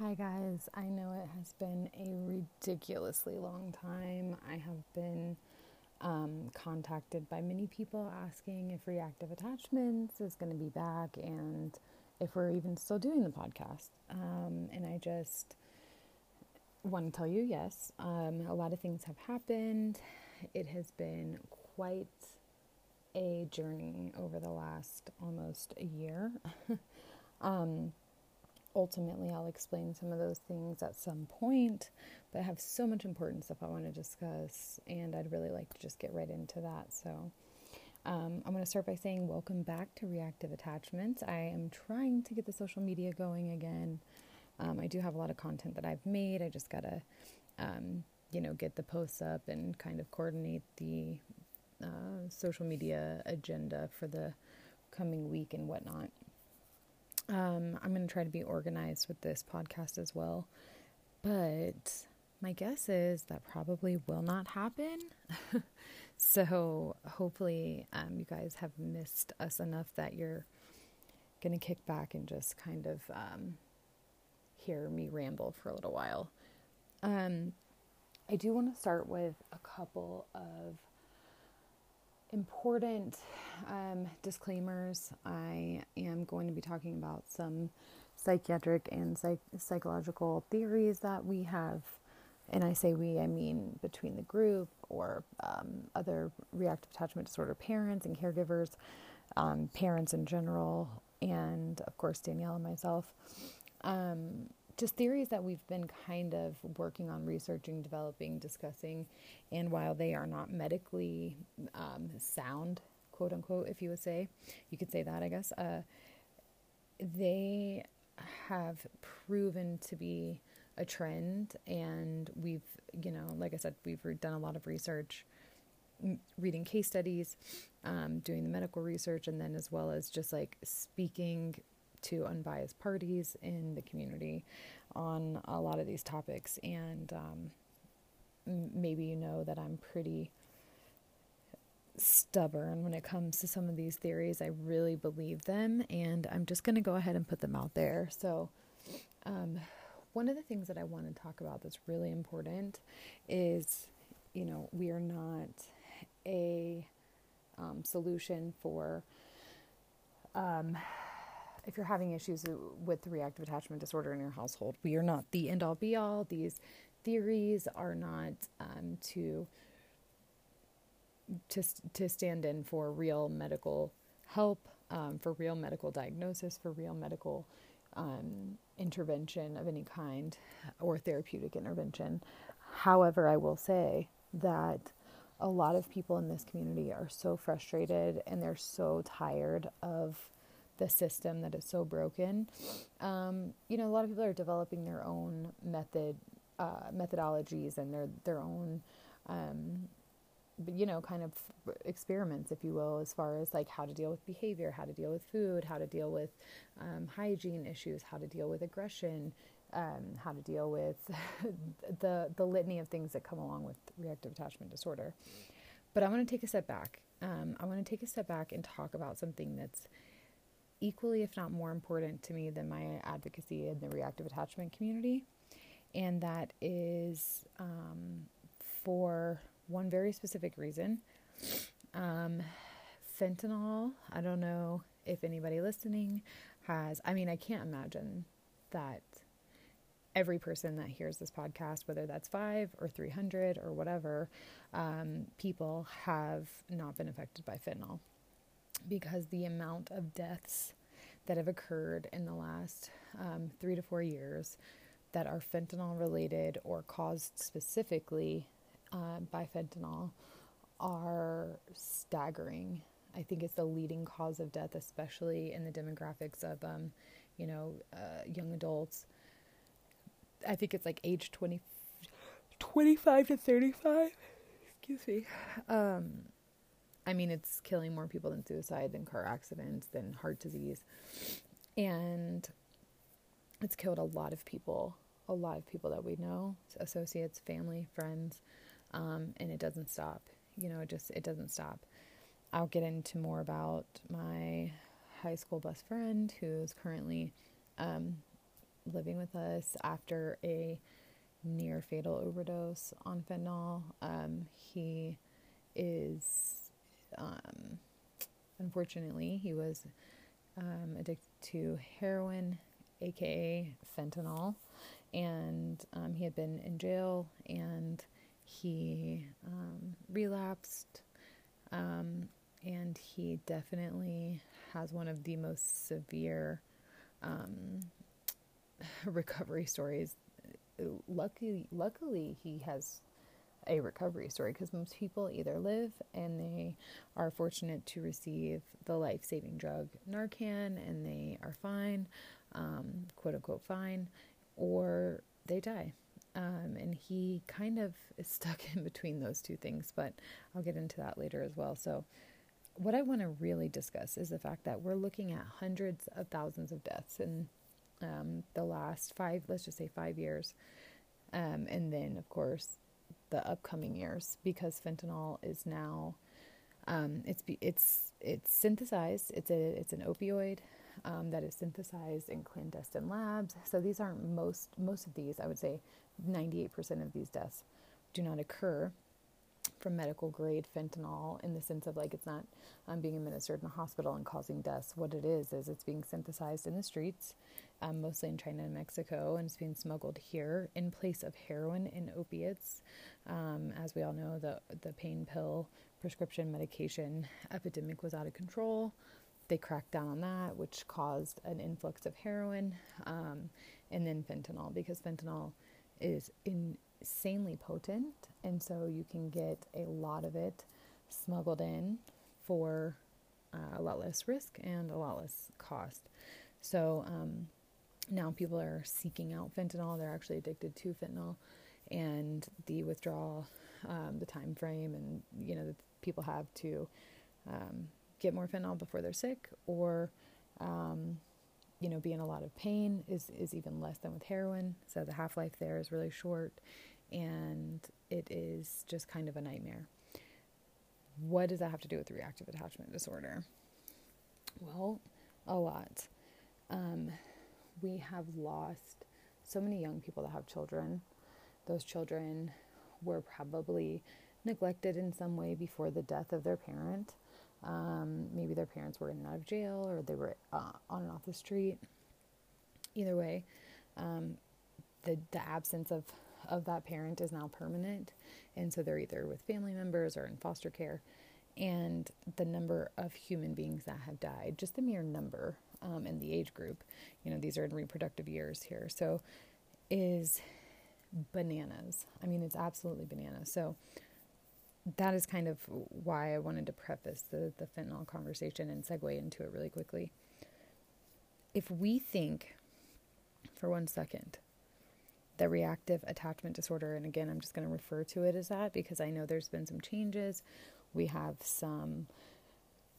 Hi, guys. I know it has been a ridiculously long time. I have been um, contacted by many people asking if reactive attachments is going to be back and if we're even still doing the podcast. Um, and I just want to tell you yes, um, a lot of things have happened. It has been quite a journey over the last almost a year. ultimately I'll explain some of those things at some point, but I have so much important stuff I want to discuss, and I'd really like to just get right into that. So, um, I'm going to start by saying welcome back to Reactive Attachments. I am trying to get the social media going again. Um, I do have a lot of content that I've made. I just got to, um, you know, get the posts up and kind of coordinate the uh, social media agenda for the coming week and whatnot. Um, I'm going to try to be organized with this podcast as well. But my guess is that probably will not happen. so hopefully, um, you guys have missed us enough that you're going to kick back and just kind of um, hear me ramble for a little while. Um, I do want to start with a couple of important um, disclaimers. I am going to be talking about some psychiatric and psych- psychological theories that we have. And I say we, I mean between the group or um, other reactive attachment disorder parents and caregivers, um, parents in general, and of course, Danielle and myself. Just theories that we've been kind of working on researching, developing, discussing, and while they are not medically um, sound, quote unquote, if you would say, you could say that, I guess, uh, they have proven to be a trend, and we've, you know, like I said, we've done a lot of research, reading case studies, um, doing the medical research, and then as well as just like speaking to unbiased parties in the community on a lot of these topics. And um, maybe you know that I'm pretty stubborn when it comes to some of these theories. I really believe them, and I'm just going to go ahead and put them out there. So, um, one of the things that I want to talk about that's really important is, you know, we are not a um, solution for um, if you're having issues with the reactive attachment disorder in your household. We are not the end all be all. These theories are not um, to to to stand in for real medical help, um, for real medical diagnosis, for real medical um, intervention of any kind or therapeutic intervention. However, I will say that a lot of people in this community are so frustrated and they're so tired of the system that is so broken. Um, you know, a lot of people are developing their own method uh, methodologies and their their own, um, you know, kind of experiments, if you will, as far as like how to deal with behavior, how to deal with food, how to deal with um, hygiene issues, how to deal with aggression. Um, how to deal with the the litany of things that come along with reactive attachment disorder, but I want to take a step back. Um, I want to take a step back and talk about something that's equally, if not more important to me than my advocacy in the reactive attachment community. And that is um, for one very specific reason. Um, fentanyl, I don't know if anybody listening has, I mean, I can't imagine that every person that hears this podcast, whether that's five or 300 or whatever, um, people have not been affected by fentanyl because the amount of deaths that have occurred in the last um, three to four years that are fentanyl related or caused specifically uh, by fentanyl are staggering. I think it's the leading cause of death, especially in the demographics of, um, you know, uh, young adults. I think it's like age 20, 25 to 35. Excuse me. Um, I mean, it's killing more people than suicide, than car accidents, than heart disease. And it's killed a lot of people, a lot of people that we know, associates, family, friends, um, and it doesn't stop. You know, it just it doesn't stop. I'll get into more about my high school best friend who's currently um, living with us after a near fatal overdose on fentanyl. Um, he is, um, unfortunately, he was um, addicted to heroin, aka fentanyl, and um, he had been in jail and he um, relapsed. Um, and he definitely has one of the most severe um, recovery stories. Luckily, luckily, he has a recovery story because most people either live and they are fortunate to receive the life saving drug Narcan and they are fine, um, quote unquote fine, or they die. Um, and he kind of is stuck in between those two things, but I'll get into that later as well. So, what I want to really discuss is the fact that we're looking at hundreds of thousands of deaths in um, the last five, let's just say five years. Um, and then, of course, the upcoming years because fentanyl is now um, it's it's it's synthesized. It's a it's an opioid um, that is synthesized in clandestine labs. So these aren't most most of these. I would say ninety eight percent of these deaths do not occur from medical grade fentanyl in the sense of like it's not um, being administered in a hospital and causing deaths. What it is is it's being synthesized in the streets, um, mostly in China and Mexico, and it's being smuggled here in place of heroin and opiates. Um, as we all know, the the pain pill prescription medication epidemic was out of control. They cracked down on that, which caused an influx of heroin, um, and then fentanyl because fentanyl is insanely potent, and so you can get a lot of it smuggled in for uh, a lot less risk and a lot less cost. So um, now people are seeking out fentanyl; they're actually addicted to fentanyl, and the withdrawal, um, the time frame, and you know that people have to um, get more fentanyl before they're sick, or um, you know, be in a lot of pain is, is even less than with heroin. So the half life there is really short and it is just kind of a nightmare. What does that have to do with reactive attachment disorder? Well, a lot. Um, we have lost so many young people that have children. Those children were probably neglected in some way before the death of their parent. Um, maybe their parents were in and out of jail or they were uh, on and off the street. Either way, um, the, the absence of, of that parent is now permanent. And so they're either with family members or in foster care. And the number of human beings that have died, just the mere number um, and the age group, you know, these are in reproductive years here. So is bananas. I mean, it's absolutely bananas. So that is kind of why I wanted to preface the, the fentanyl conversation and segue into it really quickly. If we think for one second that reactive attachment disorder, and again, I'm just going to refer to it as that because I know there's been some changes. We have some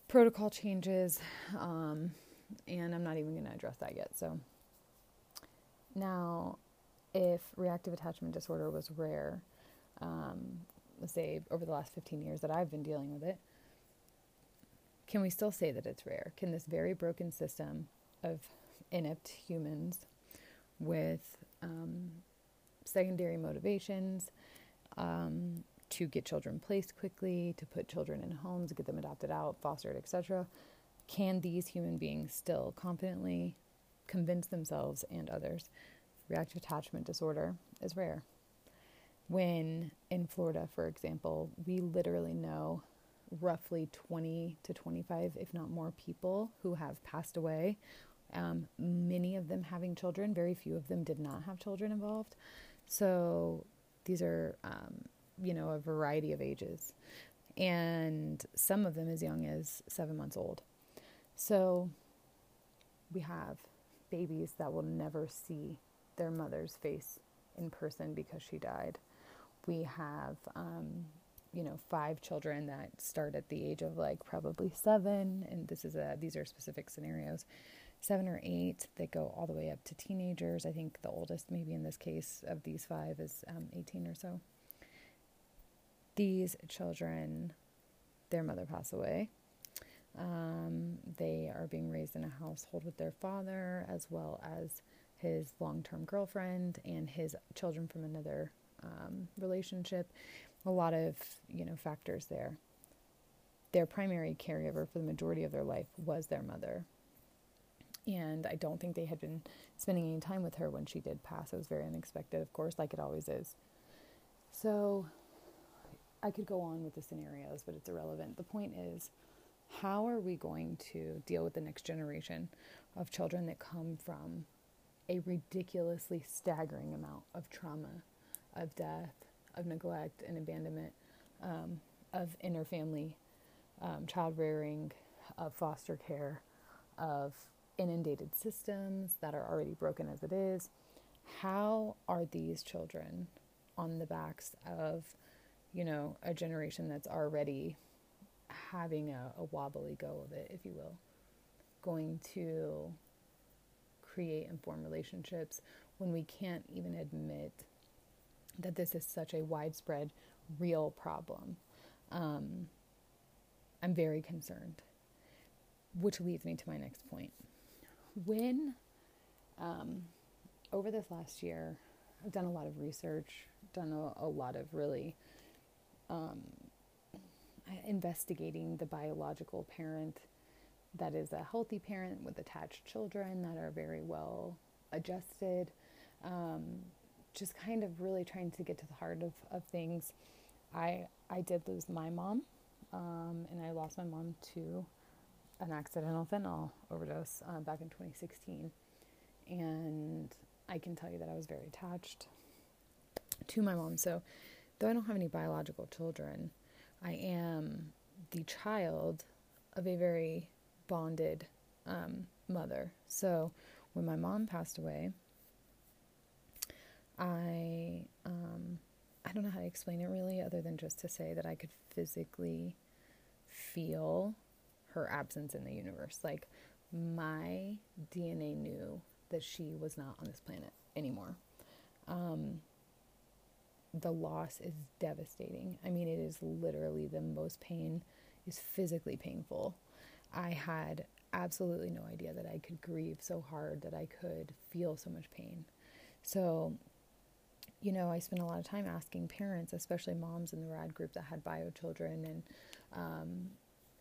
protocol changes, um, and I'm not even going to address that yet. So, now, if reactive attachment disorder was rare, um, let's say over the last 15 years that I've been dealing with it, can we still say that it's rare? Can this very broken system of inept humans with um, secondary motivations um, to get children placed quickly, to put children in homes, get them adopted out, fostered, etc., can these human beings still confidently convince themselves and others reactive attachment disorder is rare? when in Florida, for example, we literally know roughly 20 to 25, if not more, people who have passed away. Um, many of them having children, very few of them did not have children involved. So these are, um, you know, a variety of ages, and some of them as young as seven months old. So we have babies that will never see their mother's face in person because she died. We have um, you know five children that start at the age of like probably seven. And this is a these are specific scenarios seven or eight that go all the way up to teenagers i think the oldest maybe in this case of these five is um, 18 or so these children their mother passed away um, they are being raised in a household with their father as well as his long term girlfriend and his children from another um, relationship. A lot of, you know, factors there. Their primary caregiver for the majority of their life was their mother. And I don't think they had been spending any time with her when she did pass. It was very unexpected, of course, like it always is. So I could go on with the scenarios, but it's irrelevant. The point is, how are we going to deal with the next generation of children that come from a ridiculously staggering amount of trauma, of death, of neglect and abandonment, um, of interfamily um, child rearing, of foster care, of inundated systems that are already broken as it is? How are these children on the backs of, you know, a generation that's already having a, a wobbly go of it, if you will, going to create and form relationships when we can't even admit that this is such a widespread, real problem. Um, I'm very concerned. Which leads me to my next point. When, um, over this last year, I've done a lot of research, done a, a lot of really um, investigating the biological parent that is a healthy parent with attached children that are very well adjusted. Um, just kind of really trying to get to the heart of, of things. I I did lose my mom, um, and I lost my mom to an accidental fentanyl overdose uh, back in 2016. And I can tell you that I was very attached to my mom. So, though I don't have any biological children, I am the child of a very bonded um, mother. So when my mom passed away, I um, I don't know how to explain it really, other than just to say that I could physically feel her absence in the universe. Like my DNA knew that she was not on this planet anymore. Um, the loss is devastating. I mean, it is literally the most pain is physically painful. I had absolutely no idea that I could grieve so hard, that I could feel so much pain. So, you know, I spent a lot of time asking parents, especially moms in the RAD group that had bio children and um,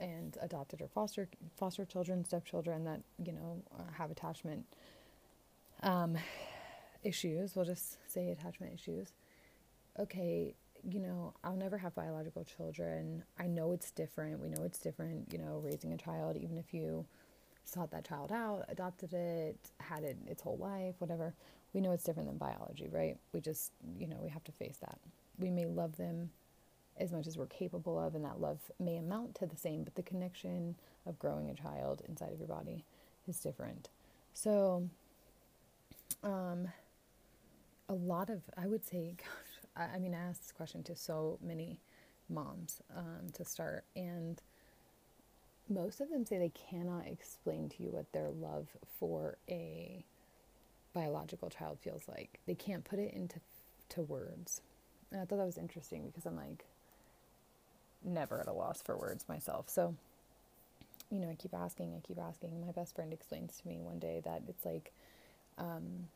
and adopted or foster foster children, stepchildren that you know uh, have attachment um, issues. We'll just say attachment issues okay, you know, I'll never have biological children. I know it's different. We know it's different, you know, raising a child, even if you sought that child out, adopted it, had it its whole life, whatever. We know it's different than biology, right? We just, you know, we have to face that. We may love them as much as we're capable of, and that love may amount to the same, but the connection of growing a child inside of your body is different. So, um, a lot of, I would say, gosh, I, mean, I asked this question to so many moms um, to start, and most of them say they cannot explain to you what their love for a biological child feels like. They can't put it into to words. And I thought that was interesting because I'm like never at a loss for words myself. So, you know, I keep asking, I keep asking. My best friend explains to me one day that it's like um,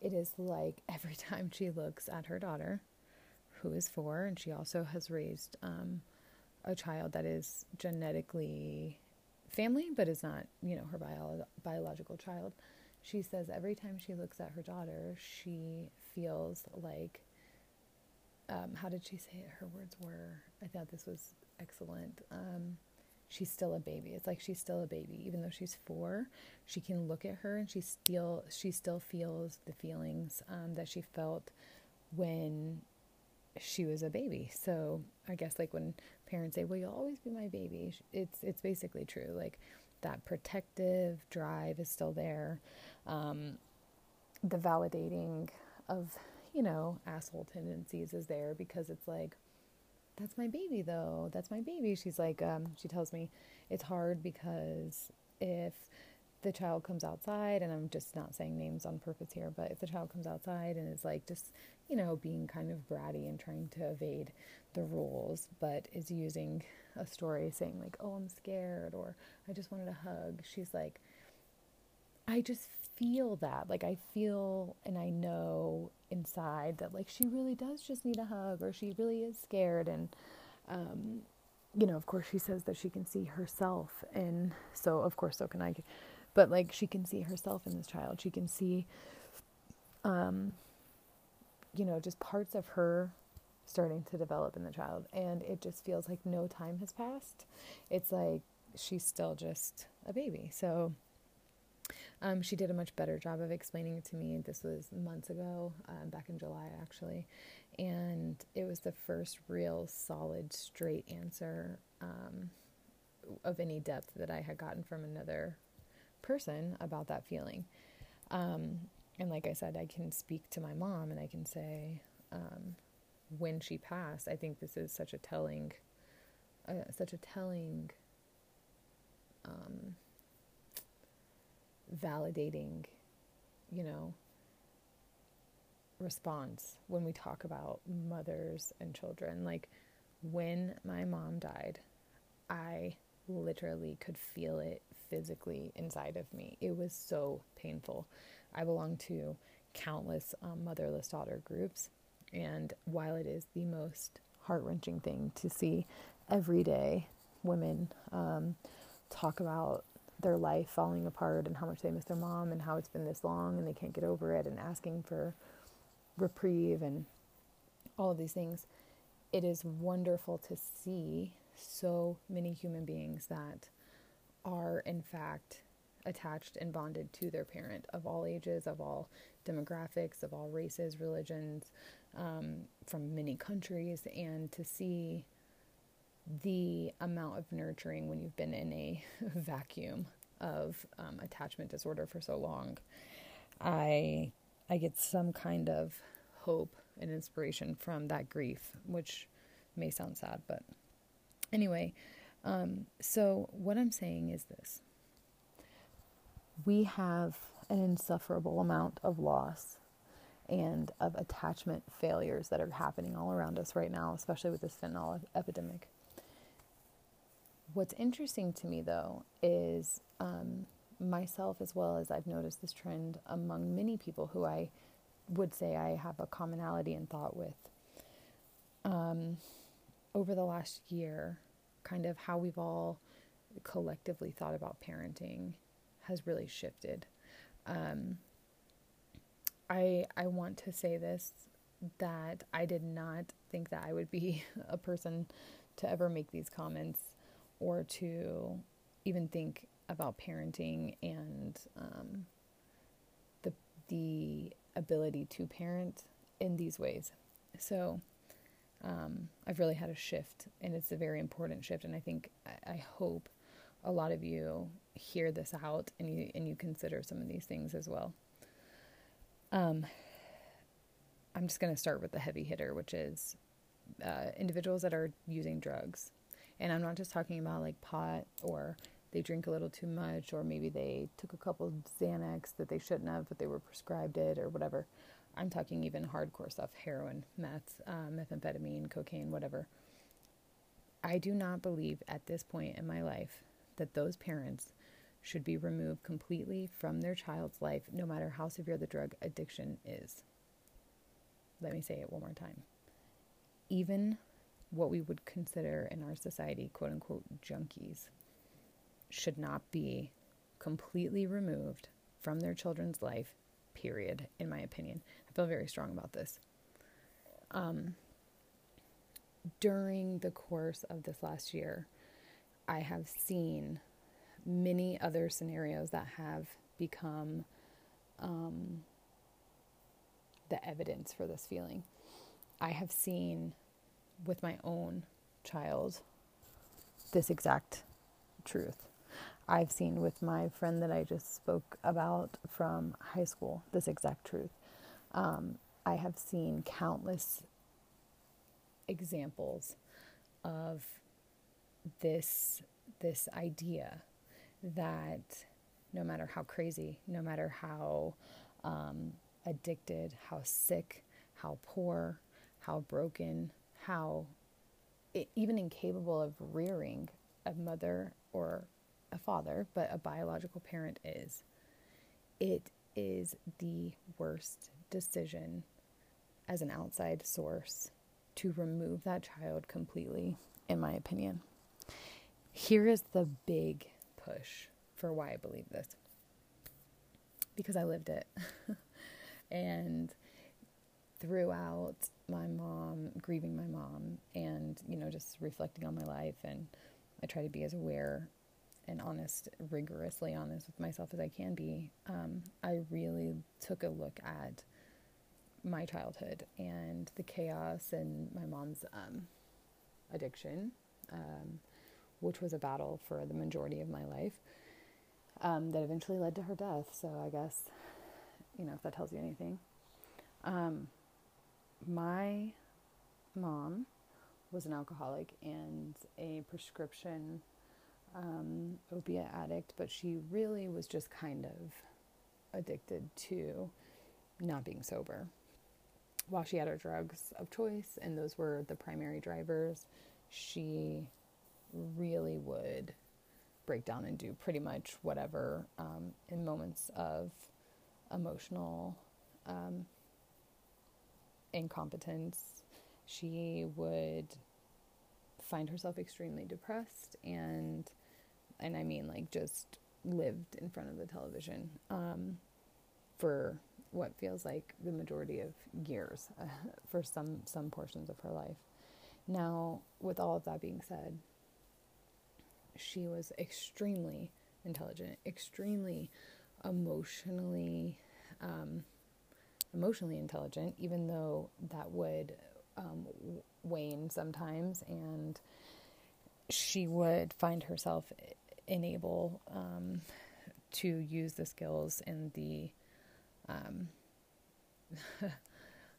it is like every time she looks at her daughter, who is four, and she also has raised um, a child that is genetically family, but is not, you know, her bio- biological child. She says every time she looks at her daughter, she feels like, um, how did she say it? Her words were, I thought this was excellent. Um, she's still a baby. It's like she's still a baby, even though she's four. She can look at her and she still she still feels the feelings um, that she felt when she was a baby. So I guess like when parents say, "Well, you'll always be my baby," it's it's basically true. Like that protective drive is still there. Um, the validating of you know asshole tendencies is there because it's like that's my baby though. That's my baby. She's like um, she tells me it's hard because if the child comes outside and i'm just not saying names on purpose here but if the child comes outside and is like just you know being kind of bratty and trying to evade the rules but is using a story saying like oh i'm scared or i just wanted a hug she's like i just feel that. Like I feel and I know inside that like she really does just need a hug or she really is scared and um you know, of course she says that she can see herself and so of course so can I but like she can see herself in this child. She can see um you know, just parts of her starting to develop in the child and it just feels like no time has passed. It's like she's still just a baby. So um, she did a much better job of explaining it to me. This was months ago, um, back in July actually, and it was the first real solid, straight answer um, of any depth that I had gotten from another person about that feeling. Um, and like I said, I can speak to my mom and I can say, um, when she passed, I think this is such a telling, uh, such a telling um, validating, you know, response when we talk about mothers and children. Like when my mom died, I literally could feel it physically inside of me. It was so painful. I belong to countless um, motherless daughter groups, and while it is the most heart wrenching thing to see every day women um, talk about their life falling apart and how much they miss their mom and how it's been this long and they can't get over it and asking for reprieve and all of these things. It is wonderful to see so many human beings that are, in fact, attached and bonded to their parent of all ages, of all demographics, of all races, religions, um, from many countries, and to see the amount of nurturing when you've been in a vacuum of um, attachment disorder for so long, I I get some kind of hope and inspiration from that grief, which may sound sad, but anyway. Um, so what I'm saying is this: we have an insufferable amount of loss and of attachment failures that are happening all around us right now, especially with this fentanyl epidemic. What's interesting to me, though, is um, myself as well as I've noticed this trend among many people who I would say I have a commonality in thought with. Um, over the last year, kind of how we've all collectively thought about parenting has really shifted. Um, I I want to say this that I did not think that I would be a person to ever make these comments or to even think about parenting and um, the the ability to parent in these ways. So um, I've really had a shift, and it's a very important shift. And I think I, I hope a lot of you hear this out and you and you consider some of these things as well. Um, I'm just going to start with the heavy hitter, which is uh, individuals that are using drugs. And I'm not just talking about like pot or they drink a little too much or maybe they took a couple Xanax that they shouldn't have, but they were prescribed it or whatever. I'm talking even hardcore stuff heroin, meth, uh, methamphetamine, cocaine, whatever. I do not believe at this point in my life that those parents should be removed completely from their child's life, no matter how severe the drug addiction is. Let me say it one more time. Even what we would consider in our society, quote unquote, junkies, should not be completely removed from their children's life, period, in my opinion. I feel very strong about this. Um, during the course of this last year, I have seen many other scenarios that have become um, the evidence for this feeling. I have seen with my own child this exact truth. I've seen with my friend that I just spoke about from high school this exact truth. Um, I have seen countless examples of this this idea that no matter how crazy, no matter how um, addicted, how sick, how poor, how broken, how it, even incapable of rearing a mother or a father, but a biological parent is, it is the worst decision as an outside source to remove that child completely, in my opinion. Here is the big push for why I believe this because I lived it. and throughout my mom, grieving my mom, and, you know, just reflecting on my life, and I try to be as aware and honest, rigorously honest with myself as I can be, um, I really took a look at my childhood and the chaos and my mom's um, addiction, um, which was a battle for the majority of my life, um, that eventually led to her death. So I guess, you know, if that tells you anything. My mom was an alcoholic and a prescription um, opiate addict, but she really was just kind of addicted to not being sober. While she had her drugs of choice, and those were the primary drivers, she really would break down and do pretty much whatever um, in moments of emotional um, incompetence. She would find herself extremely depressed and and I mean like just lived in front of the television um, for what feels like the majority of years uh, for some some portions of her life. Now, with all of that being said, she was extremely intelligent, extremely emotionally um, emotionally intelligent, even though that would um, wane sometimes, and she would find herself unable um, to use the skills and the um,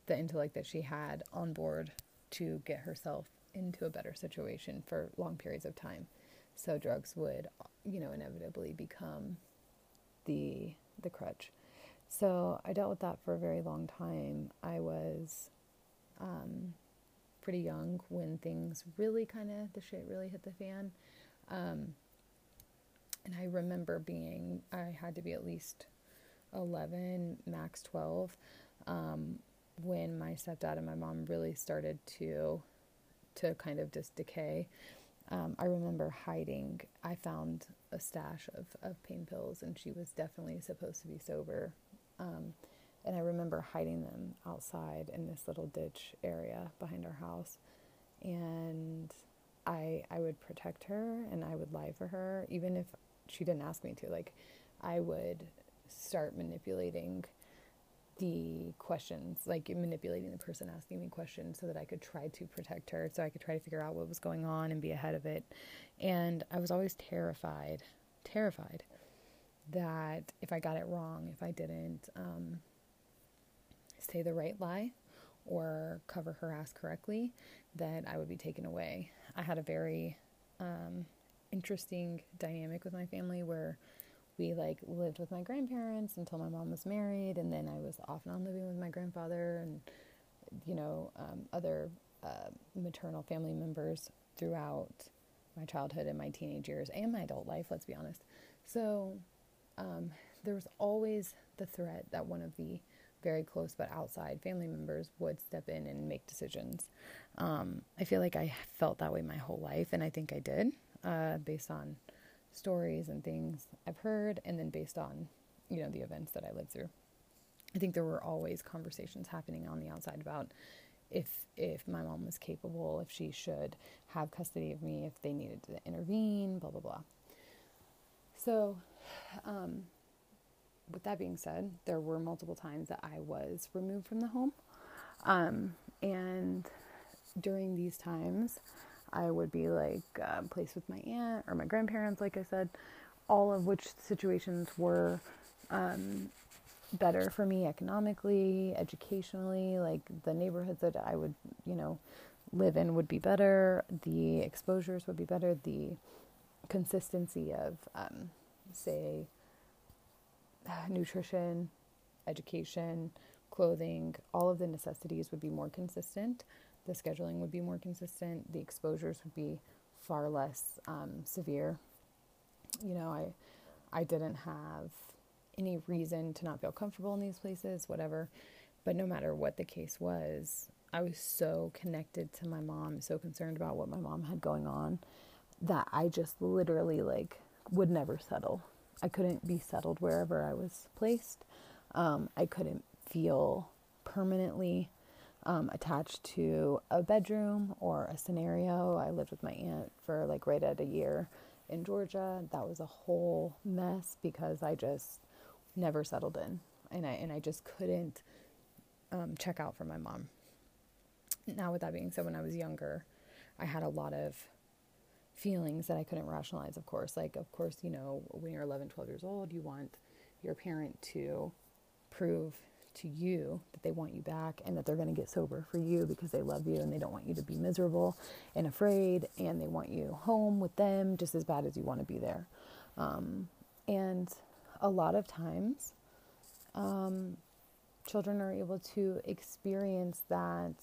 the intellect that she had on board to get herself into a better situation for long periods of time. So drugs would, you know, inevitably become the the crutch. So I dealt with that for a very long time. I was um, pretty young when things really kind of the shit really hit the fan. Um, and I remember being, I had to be at least 11, max 12, um, when my stepdad and my mom really started to, to kind of just decay. Um, I remember hiding. I found a stash of, of pain pills, and she was definitely supposed to be sober. Um, and I remember hiding them outside in this little ditch area behind our house. And I I would protect her and I would lie for her, even if she didn't ask me to. Like, I would start manipulating the questions, like manipulating the person asking me questions so that I could try to protect her, so I could try to figure out what was going on and be ahead of it. And I was always terrified, terrified that if I got it wrong, if I didn't um, say the right lie or cover her ass correctly, that I would be taken away. I had a very um, interesting dynamic with my family where we like lived with my grandparents until my mom was married and then i was off and on living with my grandfather and you know um, other uh, maternal family members throughout my childhood and my teenage years and my adult life let's be honest so um, there was always the threat that one of the very close but outside family members would step in and make decisions um, i feel like i felt that way my whole life and i think i did uh, based on stories and things I've heard, and then based on you know the events that I lived through. I think there were always conversations happening on the outside about if if my mom was capable, if she should have custody of me, if they needed to intervene, blah blah blah. So, um, with that being said, there were multiple times that I was removed from the home, um, and during these times, I would be like um, placed with my aunt or my grandparents, like I said, all of which situations were um, better for me economically, educationally. Like the neighborhoods that I would, you know, live in would be better. The exposures would be better. The consistency of, um, say, nutrition, education, clothing, all of the necessities would be more consistent the scheduling would be more consistent, the exposures would be far less um, severe. You know, I I didn't have any reason to not feel comfortable in these places, whatever. But no matter what the case was, I was so connected to my mom, so concerned about what my mom had going on that I just literally like would never settle. I couldn't be settled wherever I was placed. Um, I couldn't feel permanently um, attached to a bedroom or a scenario. I lived with my aunt for like right at a year in Georgia. That was a whole mess because I just never settled in, and I and I just couldn't um, check out for my mom. Now, with that being said, when I was younger, I had a lot of feelings that I couldn't rationalize, of course. Like, of course, you know, when you're 11, 12 years old, you want your parent to prove to you that they want you back and that they're going to get sober for you because they love you and they don't want you to be miserable and afraid and they want you home with them just as bad as you want to be there. Um, and a lot of times, um, children are able to experience that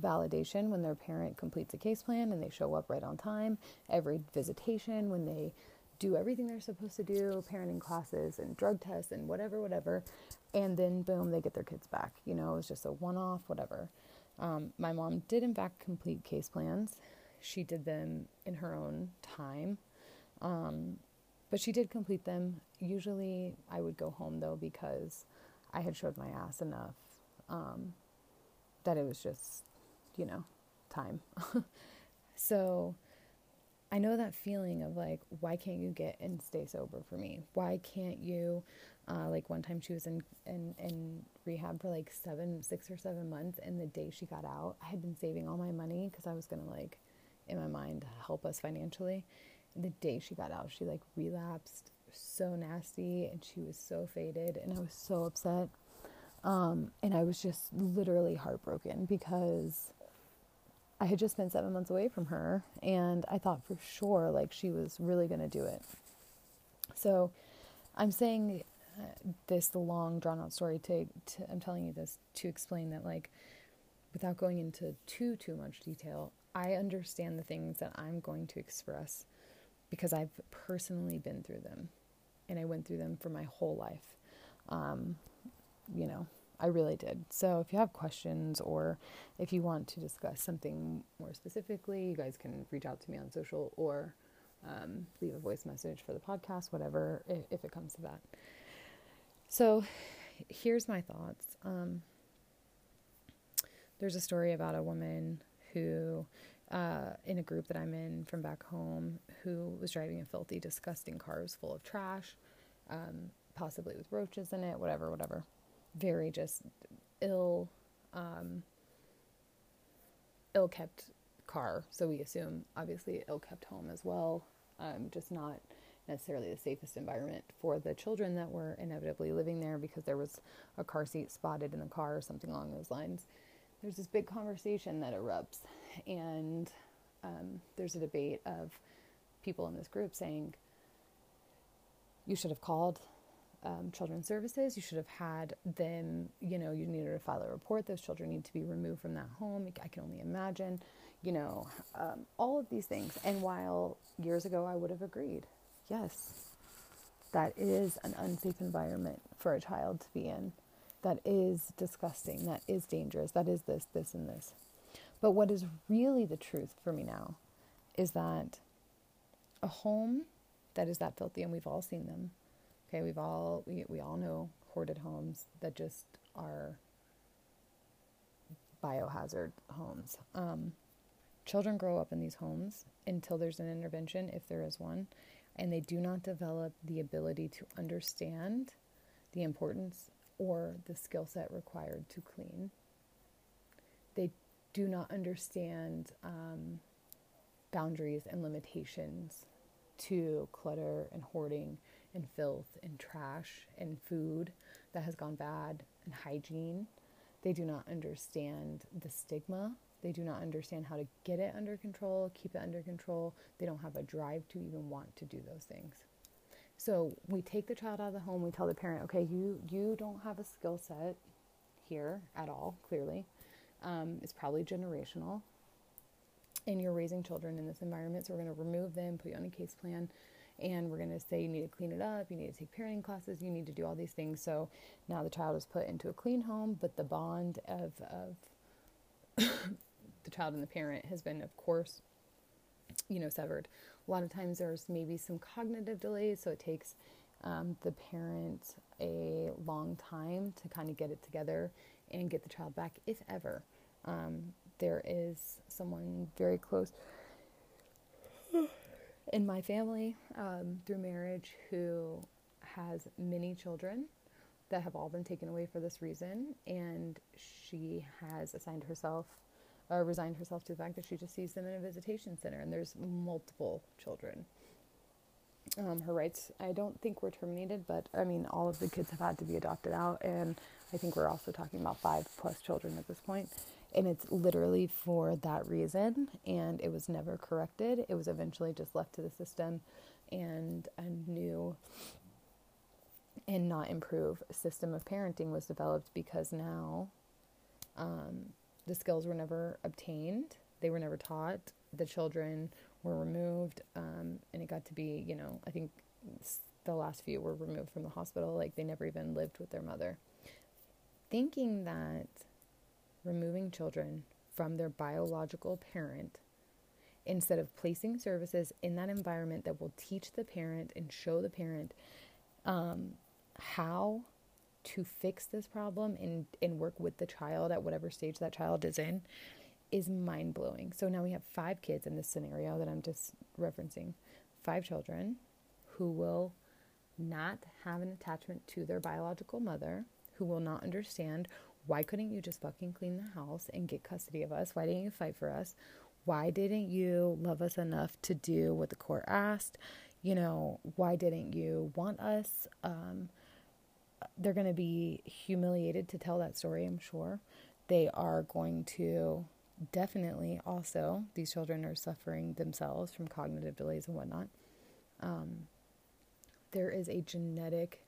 validation when their parent completes a case plan and they show up right on time, every visitation when they do everything they're supposed to do, parenting classes and drug tests and whatever, whatever. And then boom, they get their kids back. You know, it was just a one off, whatever. Um, my mom did, in fact, complete case plans. She did them in her own time. Um, but she did complete them. Usually I would go home though because I had showed my ass enough um, that it was just, you know, time. so I know that feeling of like, why can't you get and stay sober for me? Why can't you? Uh, like one time she was in, in, in rehab for like seven, six or seven months. And the day she got out, I had been saving all my money because I was going to like, in my mind, help us financially. And the day she got out, she like relapsed so nasty and she was so faded. And I was so upset. Um, and I was just literally heartbroken because I had just been seven months away from her, and I thought for sure like she was really going to do it. So I'm saying uh, this the long drawn out story to, to I'm telling you this to explain that like without going into too too much detail, I understand the things that I'm going to express because I've personally been through them, and I went through them for my whole life. Um, you know, I really did. So if you have questions or if you want to discuss something more specifically, you guys can reach out to me on social or um, leave a voice message for the podcast, whatever, if, if, it comes to that. So here's my thoughts. Um, there's a story about a woman who, uh, in a group that I'm in from back home, who was driving a filthy, disgusting car. was full of trash, um, possibly with roaches in it, whatever, whatever very just ill, um, ill kept car. So we assume obviously ill kept home as well. Um, just not necessarily the safest environment for the children that were inevitably living there because there was a car seat spotted in the car or something along those lines. There's this big conversation that erupts, and um, there's a debate of people in this group saying, You should have called um, children's services. You should have had them, you know, you needed to file a report. Those children need to be removed from that home. I can only imagine, you know, um, all of these things. And while years ago I would have agreed, yes, that is an unsafe environment for a child to be in. That is disgusting. That is dangerous. That is this, this, and this. But what is really the truth for me now is that a home that is that filthy, and we've all seen them, Okay, we've all we, we all know hoarded homes that just are biohazard homes. Um, children grow up in these homes until there's an intervention, if there is one, and they do not develop the ability to understand the importance or the skill set required to clean. They do not understand um, boundaries and limitations to clutter and hoarding and filth and trash and food that has gone bad and hygiene. They do not understand the stigma. They do not understand how to get it under control, keep it under control. They don't have a drive to even want to do those things. So we take the child out of the home. We tell the parent, okay, you you don't have a skill set here at all. Clearly, um, it's probably generational. And you're raising children in this environment, so we're going to remove them, put you on a case plan, and we're going to say you need to clean it up, you need to take parenting classes, you need to do all these things. So now the child is put into a clean home, but the bond of, of the child and the parent has been, of course, you know, severed. A lot of times there's maybe some cognitive delays, so it takes um, the parent a long time to kind of get it together and get the child back, if ever. Um, there is someone very close in my family um, through marriage who has many children that have all been taken away for this reason, and she has assigned herself or resigned herself to the fact that she just sees them in a visitation center, and there's multiple children. Um, her rights, I don't think were terminated, but I mean, all of the kids have had to be adopted out, and I think we're also talking about five plus children at this point and it's literally for that reason and it was never corrected. It was eventually just left to the system and a new and not improve system of parenting was developed because now um, the skills were never obtained. They were never taught. The children were removed um, and it got to be you know i think the last few were removed from the hospital. Like they never even lived with their mother. Thinking that removing children from their biological parent instead of placing services in that environment that will teach the parent and show the parent um, how to fix this problem and, and work with the child at whatever stage that child is in is mind blowing. So now we have five kids in this scenario that I'm just referencing five children who will not have an attachment to their biological mother, who will not understand why couldn't you just fucking clean the house and get custody of us? Why didn't you fight for us? Why didn't you love us enough to do what the court asked? You know, why didn't you want us? Um, they're going to be humiliated to tell that story, I'm sure. They are going to definitely also, these children are suffering themselves from cognitive delays and whatnot. Um, there is a genetic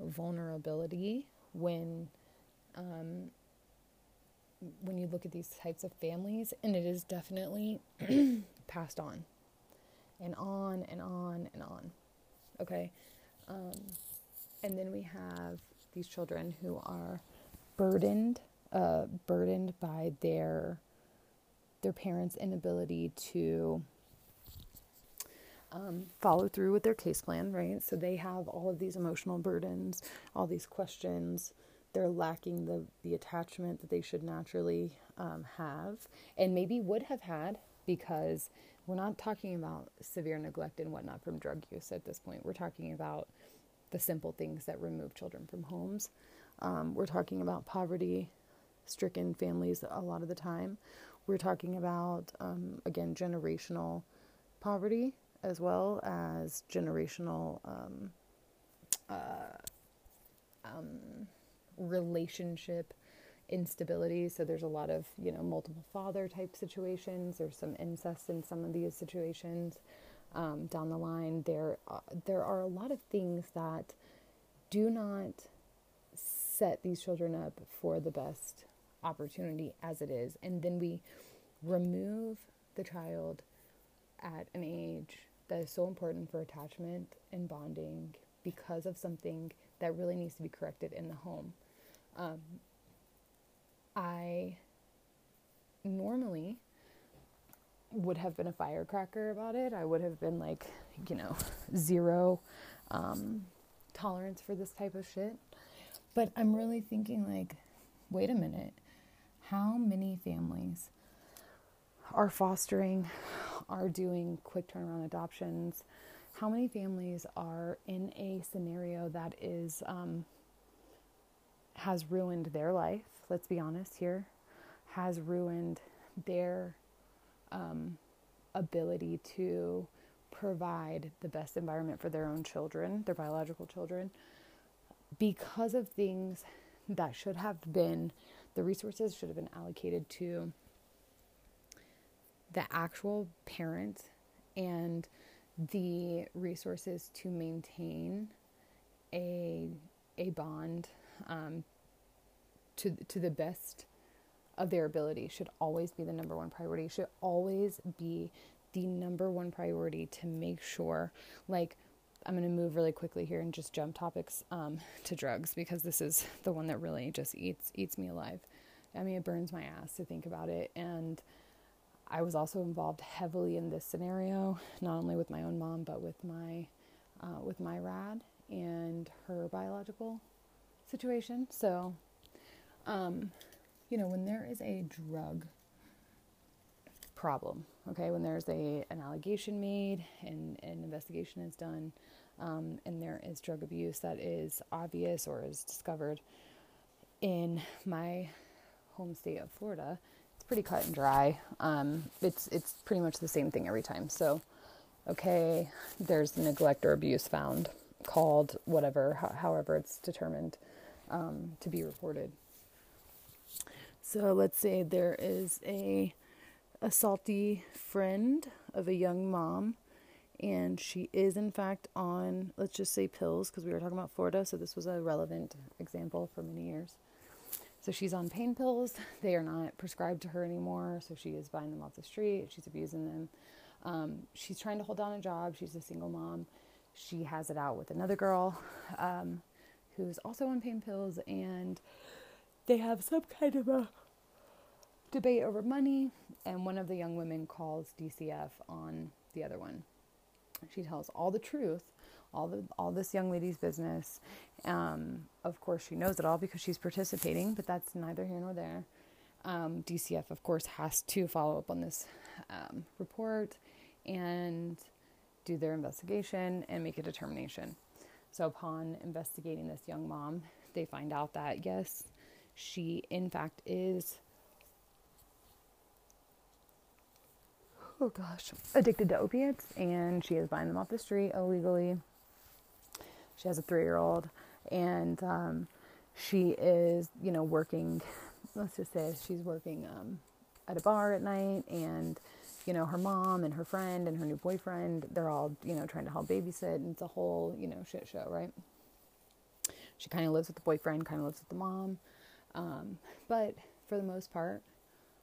vulnerability when um, when you look at these types of families, and it is definitely passed on and on and on and on. Okay. Um, and then we have these children who are burdened, uh, burdened by their their parents' inability to um, follow through with their case plan, right? So they have all of these emotional burdens, all these questions, they're lacking the the attachment that they should naturally um, have and maybe would have had because we're not talking about severe neglect and whatnot from drug use at this point. We're talking about the simple things that remove children from homes. Um, we're talking about poverty stricken families a lot of the time. We're talking about, um, again, generational poverty as well as generational um, uh, um, relationship instability. So there's a lot of, you know, multiple father type situations. There's some incest in some of these situations. Um, down the line, there uh, there are a lot of things that do not set these children up for the best opportunity as it is, and then we remove the child at an age that is so important for attachment and bonding because of something that really needs to be corrected in the home. Um, I normally would have been a firecracker about it. I would have been like, you know, zero um, tolerance for this type of shit. But I'm really thinking, like, wait a minute. How many families are fostering, are doing quick turnaround adoptions? How many families are in a scenario that is um, has ruined their life, let's be honest here, has ruined their um, ability to provide the best environment for their own children, their biological children, because of things that should have been, the resources should have been allocated to the actual parent and the resources to maintain a a bond um, to to the best of their ability should always be the number one priority. Should always be the number one priority to make sure, like I'm going to move really quickly here and just jump topics um, to drugs because this is the one that really just eats eats me alive. I mean, it burns my ass to think about it. And I was also involved heavily in this scenario, not only with my own mom, but with my uh, with my rad and her biological situation. So, um, you know, when there is a drug problem, okay, when there's a an allegation made and an investigation is done, um, and there is drug abuse that is obvious or is discovered in my home state of Florida, it's pretty cut and dry. Um, it's it's pretty much the same thing every time. So, okay, there's neglect or abuse found, called whatever, however it's determined um, to be reported. So let's say there is a a salty friend of a young mom and she is in fact on let's just say pills because we were talking about Florida so this was a relevant example for many years. So she's on pain pills. They are not prescribed to her anymore, so she is buying them off the street. She's abusing them. Um, she's trying to hold down a job. She's a single mom. She has it out with another girl um, who's also on pain pills, and they have some kind of a debate over money. And one of the young women calls DCF on the other one. She tells all the truth, all the all this young lady's business. Um, of course, she knows it all because she's participating, but that's neither here nor there. Um, DCF, of course, has to follow up on this um, report and do their investigation and make a determination. So, upon investigating this young mom, they find out that yes, she in fact is oh gosh, addicted to opiates and she is buying them off the street illegally. She has a three year old and um, she is, you know, working, let's just say she's working um, at a bar at night and, you know, her mom and her friend and her new boyfriend, they're all, you know, trying to help babysit and it's a whole, you know, shit show, right? She kind of lives with the boyfriend, kind of lives with the mom. Um, but for the most part,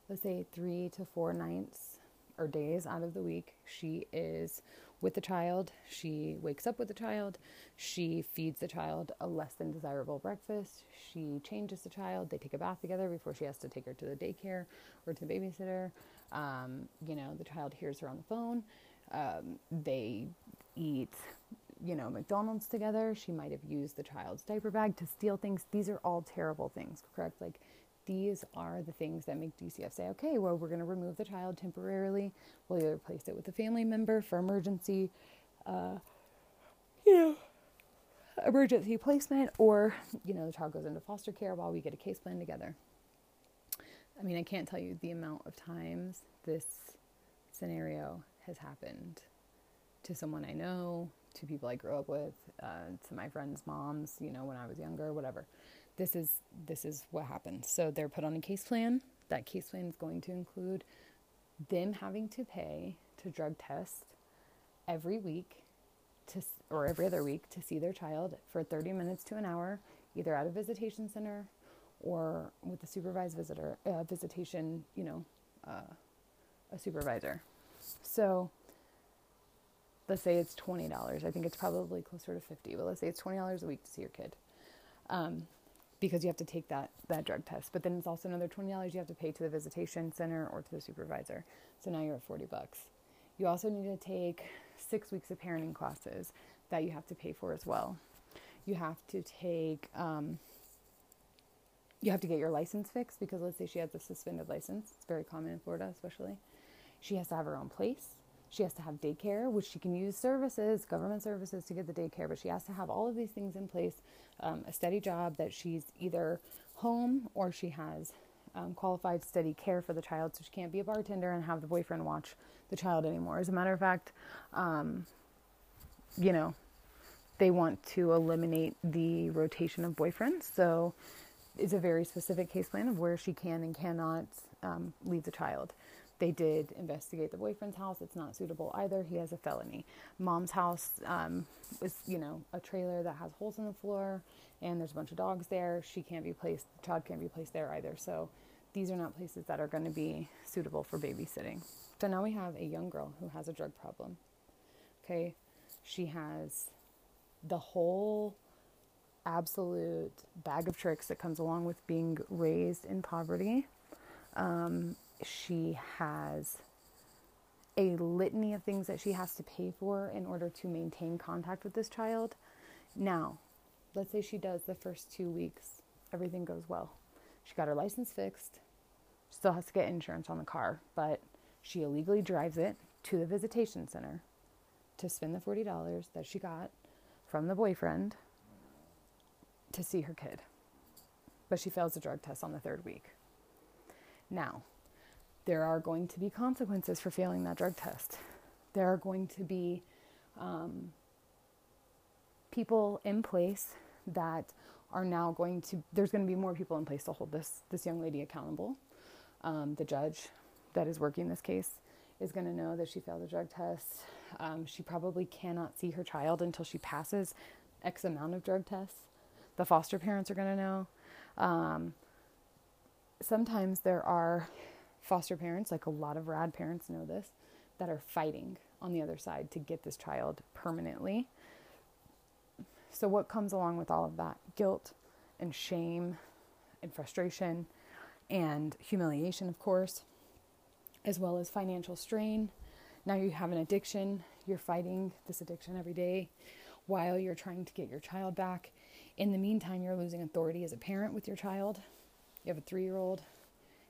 let's say three to four nights or days out of the week, she is with the child. She wakes up with the child. She feeds the child a less than desirable breakfast. She changes the child. They take a bath together before she has to take her to the daycare or to the babysitter. Um, you know, the child hears her on the phone. Um, they eat, you know, McDonald's together. She might have used the child's diaper bag to steal things. These are all terrible things, correct? Like, these are the things that make DCF say, okay, well, we're going to remove the child temporarily. We'll either place it with a family member for emergency, uh, you know, emergency placement, or, you know, the child goes into foster care while we get a case plan together. I mean, I can't tell you the amount of times this scenario has happened to someone I know, to people I grew up with, uh, to my friends' moms, you know, when I was younger, whatever this is this is what happens. So they're put on a case plan. That case plan is going to include them having to pay to drug test every week to or every other week to see their child for 30 minutes to an hour, either at a visitation center or with a supervised visitor uh, visitation, you know, uh, a supervisor. So let's say it's twenty dollars. I think it's probably closer to fifty, but let's say it's twenty dollars a week to see your kid. Um, because you have to take that that drug test. But then it's also another twenty dollars you have to pay to the visitation center or to the supervisor. So now you're at forty bucks. You also need to take six weeks of parenting classes that you have to pay for as well. You have to take um, you have to get your license fixed because let's say she has a suspended license. It's very common in Florida, especially. She has to have her own place. She has to have daycare, which she can use services, government services to get the daycare, but she has to have all of these things in place um, a steady job that she's either home or she has um, qualified steady care for the child, so she can't be a bartender and have the boyfriend watch the child anymore. As a matter of fact, um, you know, they want to eliminate the rotation of boyfriends, so it's a very specific case plan of where she can and cannot um, leave the child. They did investigate the boyfriend's house. It's not suitable either. He has a felony. Mom's house um, is, you know, a trailer that has holes in the floor, and there's a bunch of dogs there. She can't be placed. The child can't be placed there either. So these are not places that are going to be suitable for babysitting. So now we have a young girl who has a drug problem. Okay, she has the whole absolute bag of tricks that comes along with being raised in poverty. Um, she has a litany of things that she has to pay for in order to maintain contact with this child. Now, let's say she does the first two weeks, everything goes well. She got her license fixed, still has to get insurance on the car, but she illegally drives it to the visitation center to spend the $40 that she got from the boyfriend to see her kid. But she fails the drug test on the third week. Now, there are going to be consequences for failing that drug test. There are going to be um, people in place that are now going to, there's going to be more people in place to hold this, this young lady accountable. Um, the judge that is working this case is going to know that she failed the drug test. Um, she probably cannot see her child until she passes X amount of drug tests. The foster parents are going to know. Um, sometimes there are foster parents, like a lot of rad parents know this, that are fighting on the other side to get this child permanently. So, what comes along with all of that? Guilt and shame and frustration and humiliation, of course, as well as financial strain. Now you have an addiction, you're fighting this addiction every day while you're trying to get your child back. In the meantime, you're losing authority as a parent with your child. You have a three year old,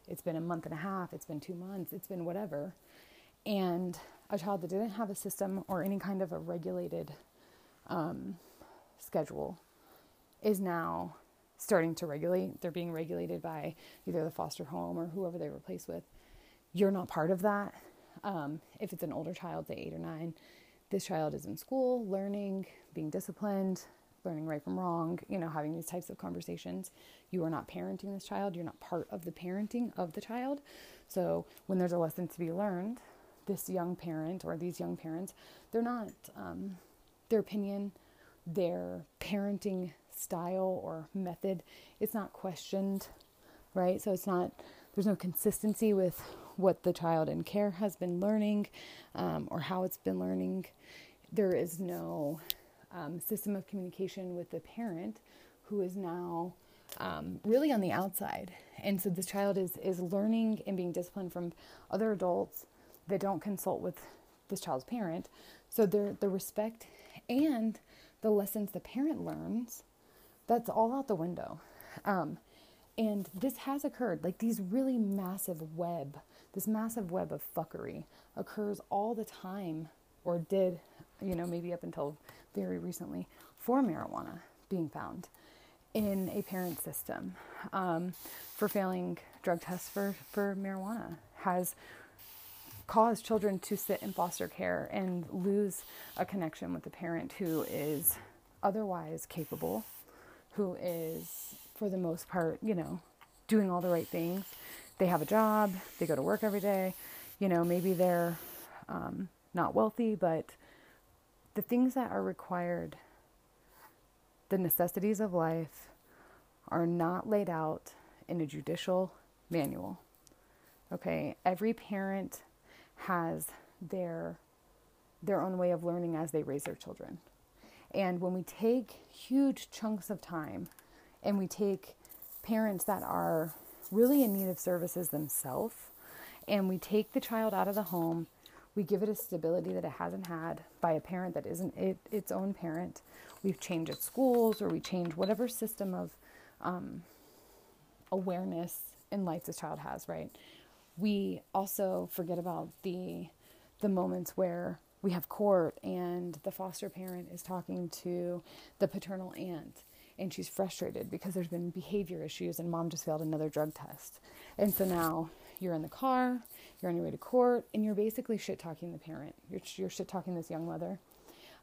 it's been a month and a half, it's been two months, it's been whatever. And a child that didn't have a system or any kind of a regulated um, schedule is now starting to regulate. They're being regulated by either the foster home or whoever they were placed with. You're not part of that. Um, if it's an older child, say eight or nine, this child is in school, learning, being disciplined, learning right from wrong, you know, having these types of conversations. You are not parenting this child, you're not part of the parenting of the child. So when there's a lesson to be learned, this young parent or these young parents, they're not, um, their opinion, their parenting style or method, it's not questioned, right? So it's not, there's no consistency with what the child in care has been learning um, or how it's been learning. There is no um, system of communication with the parent who is now um, really on the outside. And so this child is, is learning and being disciplined from other adults that don't consult with this child's parent. So the the respect and the lessons the parent learns, that's all out the window. Um, and this has occurred. Like these really massive web, this massive web of fuckery occurs all the time, or did, you know, maybe up until very recently for marijuana being found in a parent system um, for failing drug tests for, for marijuana has caused children to sit in foster care and lose a connection with the parent who is otherwise capable, who is, for the most part, you know, doing all the right things. They have a job, they go to work every day, you know, maybe they're um, not wealthy, but the things that are required, the necessities of life, are not laid out in a judicial manual. Okay, every parent has their their own way of learning as they raise their children. And when we take huge chunks of time and we take parents that are really in need of services themselves and we take the child out of the home we give it a stability that it hasn't had by a parent that isn't it, its own parent. We've changed its schools or we change whatever system of um, awareness in life this child has, right? We also forget about the the moments where we have court and the foster parent is talking to the paternal aunt and she's frustrated because there's been behavior issues and mom just failed another drug test. And so now you're in the car, you're on your way to court, and you're basically shit talking the parent. You're, you're shit talking this young mother.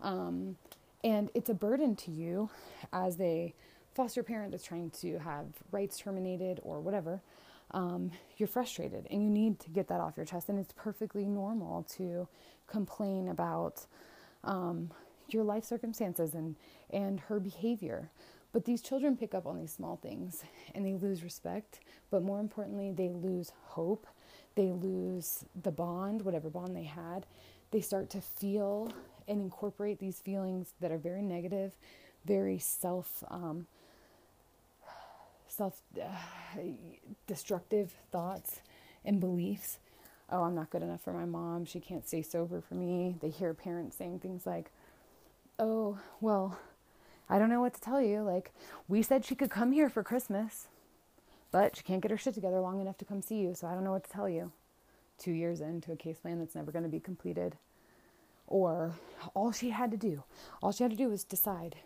Um, and it's a burden to you as a foster parent that's trying to have rights terminated or whatever. Um, you're frustrated and you need to get that off your chest. And it's perfectly normal to complain about um, your life circumstances and, and her behavior. But these children pick up on these small things and they lose respect, but more importantly, they lose hope. They lose the bond, whatever bond they had. They start to feel and incorporate these feelings that are very negative, very self um, self uh, destructive thoughts and beliefs. Oh, I'm not good enough for my mom. She can't stay sober for me. They hear parents saying things like, "Oh, well, I don't know what to tell you. Like, we said she could come here for Christmas, but she can't get her shit together long enough to come see you, so I don't know what to tell you." 2 years into a case plan that's never going to be completed. Or all she had to do, all she had to do was decide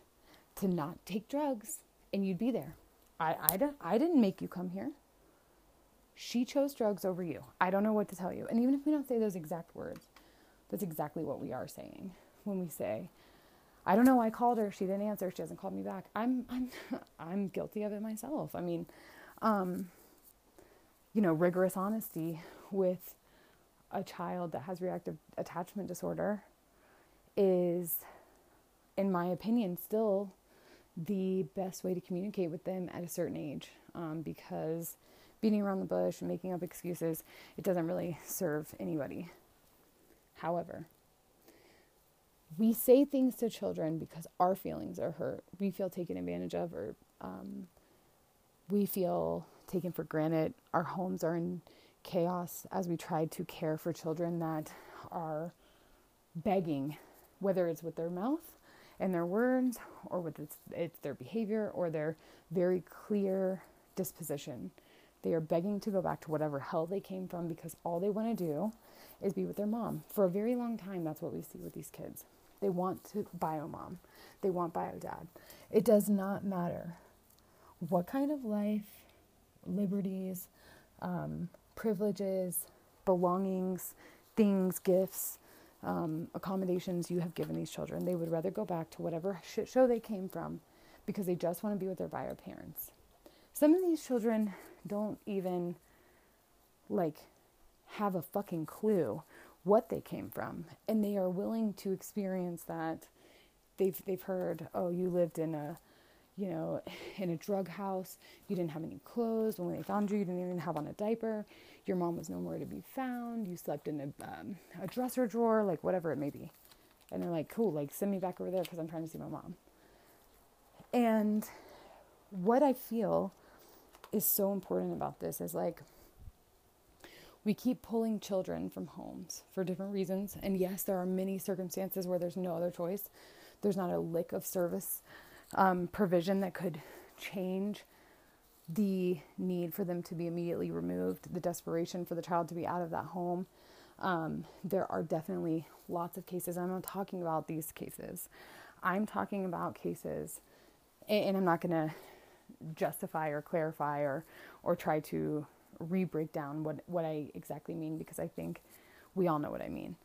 to not take drugs and you'd be there. I, I, I didn't make you come here. She chose drugs over you. I don't know what to tell you. And even if we don't say those exact words, that's exactly what we are saying when we say, I don't know. I called her. She didn't answer. She hasn't called me back. I'm, I'm, I'm guilty of it myself. I mean, um, you know, rigorous honesty with a child that has reactive attachment disorder is, in my opinion, still the best way to communicate with them at a certain age um, because beating around the bush and making up excuses it doesn't really serve anybody. However we say things to children because our feelings are hurt we feel taken advantage of or um, we feel taken for granted our homes are in chaos as we try to care for children that are begging whether it's with their mouth and their words or with its, it's their behavior or their very clear disposition. They are begging to go back to whatever hell they came from because all they want to do is be with their mom. For a very long time, that's what we see with these kids. They want to bio mom, they want bio dad. It does not matter what kind of life, liberties, um, privileges, belongings, things, gifts, um, accommodations you have given these children. They would rather go back to whatever shit show they came from because they just want to be with their bio parents. Some of these children don't even like have a fucking clue what they came from and they are willing to experience that they've they've heard oh you lived in a you know in a drug house you didn't have any clothes when they found you you didn't even have on a diaper your mom was nowhere to be found, you slept in a, um, a dresser drawer, like whatever it may be. And they're like, cool, like send me back over there because I'm trying to see my mom. And what I feel is so important about this is like, we keep pulling children from homes for different reasons. And yes, there are many circumstances where there's no other choice. There's not a lick of service um, provision that could change the need for them to be immediately removed, the desperation for the child to be out of that home. Um, there are definitely lots of cases. I'm not talking about these cases. I'm talking about cases, and, I'm not going to justify or clarify or or try to re-break down what what I exactly mean because I think we all know what I mean.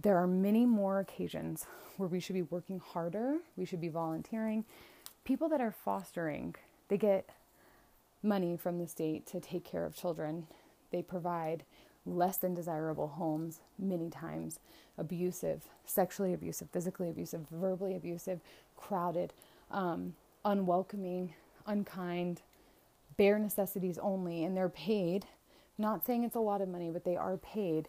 There are many more occasions where we should be working harder. We should be volunteering. People that are fostering they get money from the state to take care of children. They provide less than desirable homes many times, abusive, sexually abusive, physically abusive, verbally abusive, crowded, um, unwelcoming, unkind, bare necessities only, and they're paid. Not saying it's a lot of money, but they are paid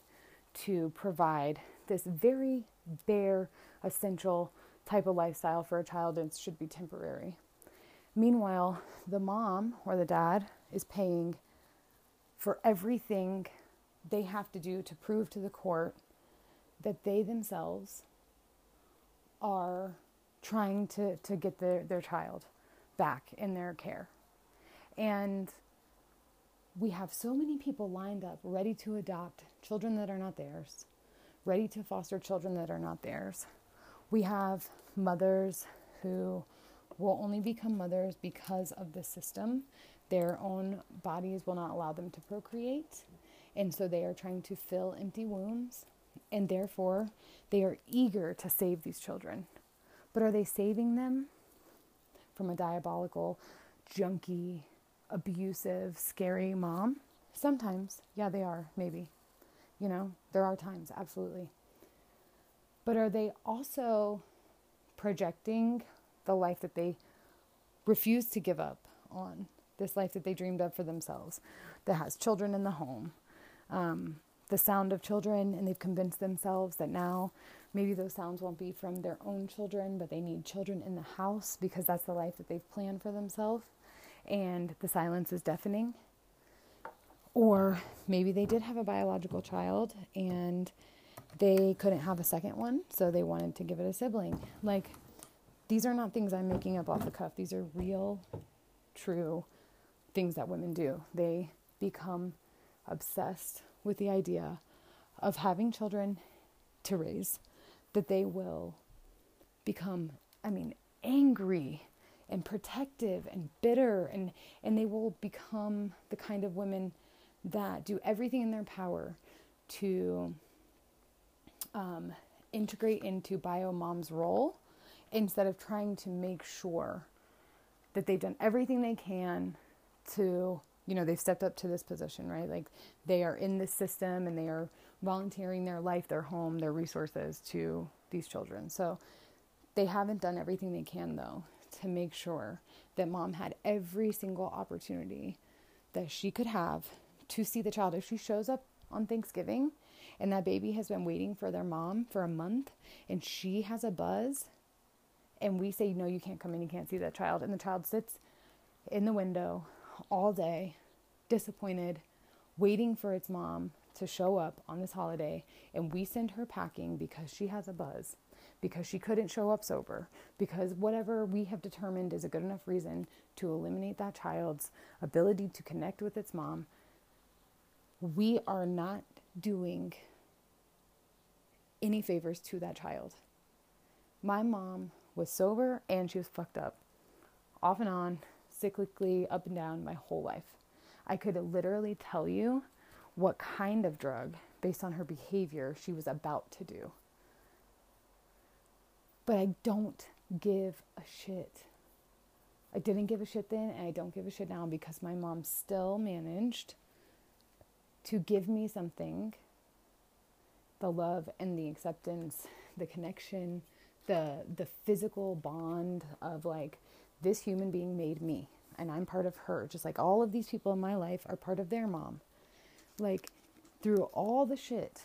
to provide this very bare, essential type of lifestyle for a child, and should be temporary. Meanwhile, the mom or the dad is paying for everything they have to do to prove to the court that they themselves are trying to, to get their, their child back in their care. And we have so many people lined up ready to adopt children that are not theirs, ready to foster children that are not theirs. We have mothers who will only become mothers because of the system. Their own bodies will not allow them to procreate. And so they are trying to fill empty wombs. And therefore, they are eager to save these children. But are they saving them from a diabolical, junky, abusive, scary mom? Sometimes. Yeah, they are, maybe. You know, there are times, absolutely. But are they also projecting the life that they refuse to give up on, this life that they dreamed of for themselves, that has children in the home, um, the sound of children, and they've convinced themselves that now Maybe those sounds won't be from their own children, but they need children in the house because that's the life that they've planned for themselves. And the silence is deafening. Or maybe they did have a biological child and they couldn't have a second one, so they wanted to give it a sibling. Like, these are not things I'm making up off the cuff. These are real, true things that women do. They become obsessed with the idea of having children to raise, that they will become, I mean, angry and protective and bitter and and they will become the kind of women that do everything in their power to um, integrate into bio mom's role instead of trying to make sure that they've done everything they can to you know they've stepped up to this position right? Like they are in this system and they are volunteering their life their home their resources to these children. So they haven't done everything they can though to make sure that mom had every single opportunity that she could have to see the child. If she shows up on Thanksgiving and that baby has been waiting for their mom for a month and she has a buzz and we say no you can't come in. You can't see that child. And the child sits in the window all day disappointed waiting for its mom to show up on this holiday. And we send her packing because she has a buzz because she couldn't show up sober because whatever we have determined is a good enough reason to eliminate that child's ability to connect with its mom we are not doing any favors to that child. My mom was sober and she was fucked up, off and on, cyclically, up and down my whole life. I could literally tell you what kind of drug, based on her behavior, she was about to do. But I don't give a shit. I didn't give a shit then, and I don't give a shit now because my mom still managed to give me something the love and the acceptance, the connection, the the physical bond of like this human being made me and I'm part of her, just like all of these people in my life are part of their mom. Like through all the shit,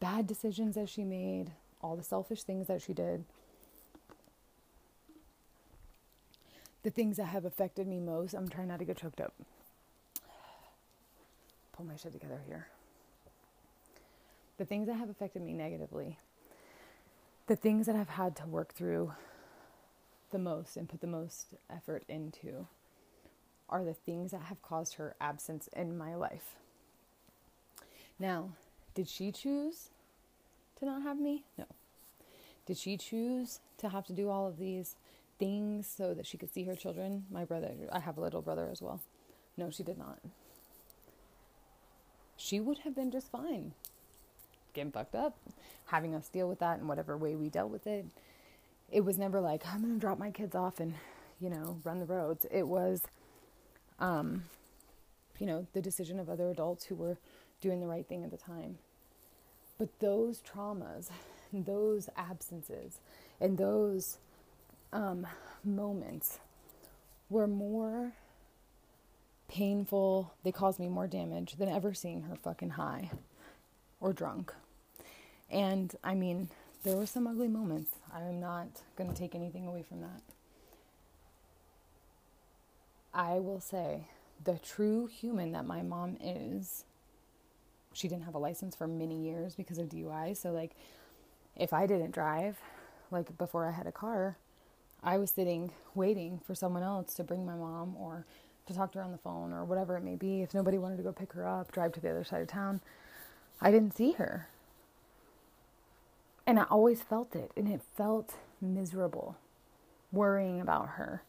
bad decisions that she made, all the selfish things that she did, the things that have affected me most, I'm trying not to get choked up pull my shit together here. The things that have affected me negatively, the things that I've had to work through the most and put the most effort into are the things that have caused her absence in my life. Now, did she choose to not have me? No. Did she choose to have to do all of these things so that she could see her children? My brother, I have a little brother as well. No, she did not she would have been just fine getting fucked up, having us deal with that in whatever way we dealt with it. It was never like, I'm going to drop my kids off and, you know, run the roads. It was, um, you know, the decision of other adults who were doing the right thing at the time. But those traumas, those absences, and those um, moments were more painful. They caused me more damage than ever seeing her fucking high or drunk. And I mean, there were some ugly moments. I'm not going to take anything away from that. I will say the true human that my mom is, she didn't have a license for many years because of DUI. So, like, if I didn't drive, like before I had a car, I was sitting waiting for someone else to bring my mom or to talk to her on the phone or whatever it may be. If nobody wanted to go pick her up, drive to the other side of town, I didn't see her. And I always felt it, and it felt miserable worrying about her,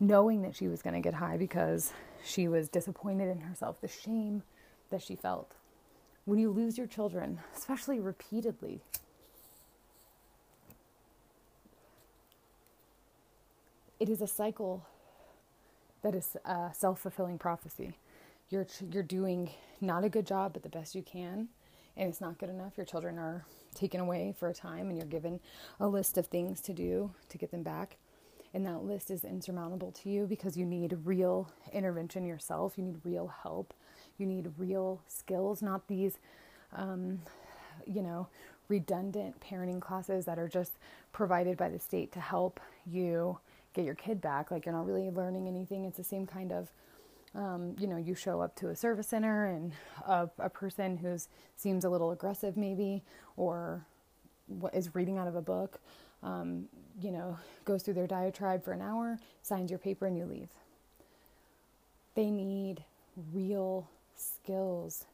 knowing that she was going to get high because she was disappointed in herself, the shame that she felt. When you lose your children, especially repeatedly, it is a cycle that is a self-fulfilling prophecy. You're you're doing not a good job, but the best you can, and it's not good enough. Your children are taken away for a time, and you're given a list of things to do to get them back. And that list is insurmountable to you because you need real intervention yourself. You need real help. You need real skills, not these, um, you know, redundant parenting classes that are just provided by the state to help you get your kid back. Like you're not really learning anything. It's the same kind of, um, you know, you show up to a service center and a, a person who seems a little aggressive, maybe, or what is reading out of a book, um, you know, goes through their diatribe for an hour, signs your paper, and you leave. They need real skills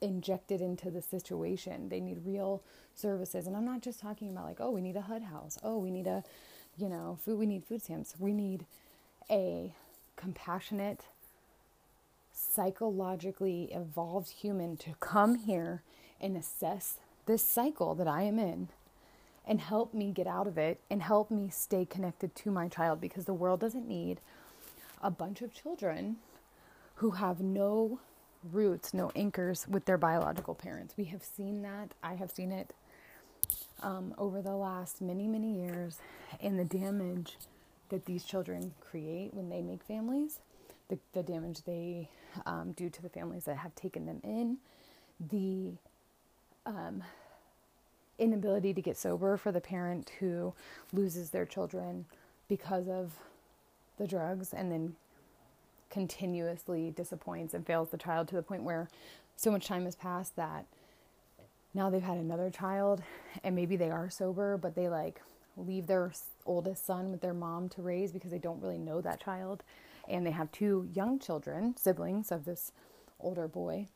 injected into the situation. They need real services. And I'm not just talking about like, oh, we need a HUD house. Oh, we need a, you know, food we need food stamps. We need a compassionate, psychologically evolved human to come here and assess this cycle that I am in and help me get out of it and help me stay connected to my child because the world doesn't need a bunch of children who have no roots, no anchors with their biological parents. We have seen that. I have seen it um, over the last many, many years, and the damage that these children create when they make families, the, the damage they um, do to the families that have taken them in, the um, inability to get sober for the parent who loses their children because of the drugs and then continuously disappoints and fails the child to the point where so much time has passed that now they've had another child and maybe they are sober but they like leave their oldest son with their mom to raise because they don't really know that child and they have two young children siblings of this older boy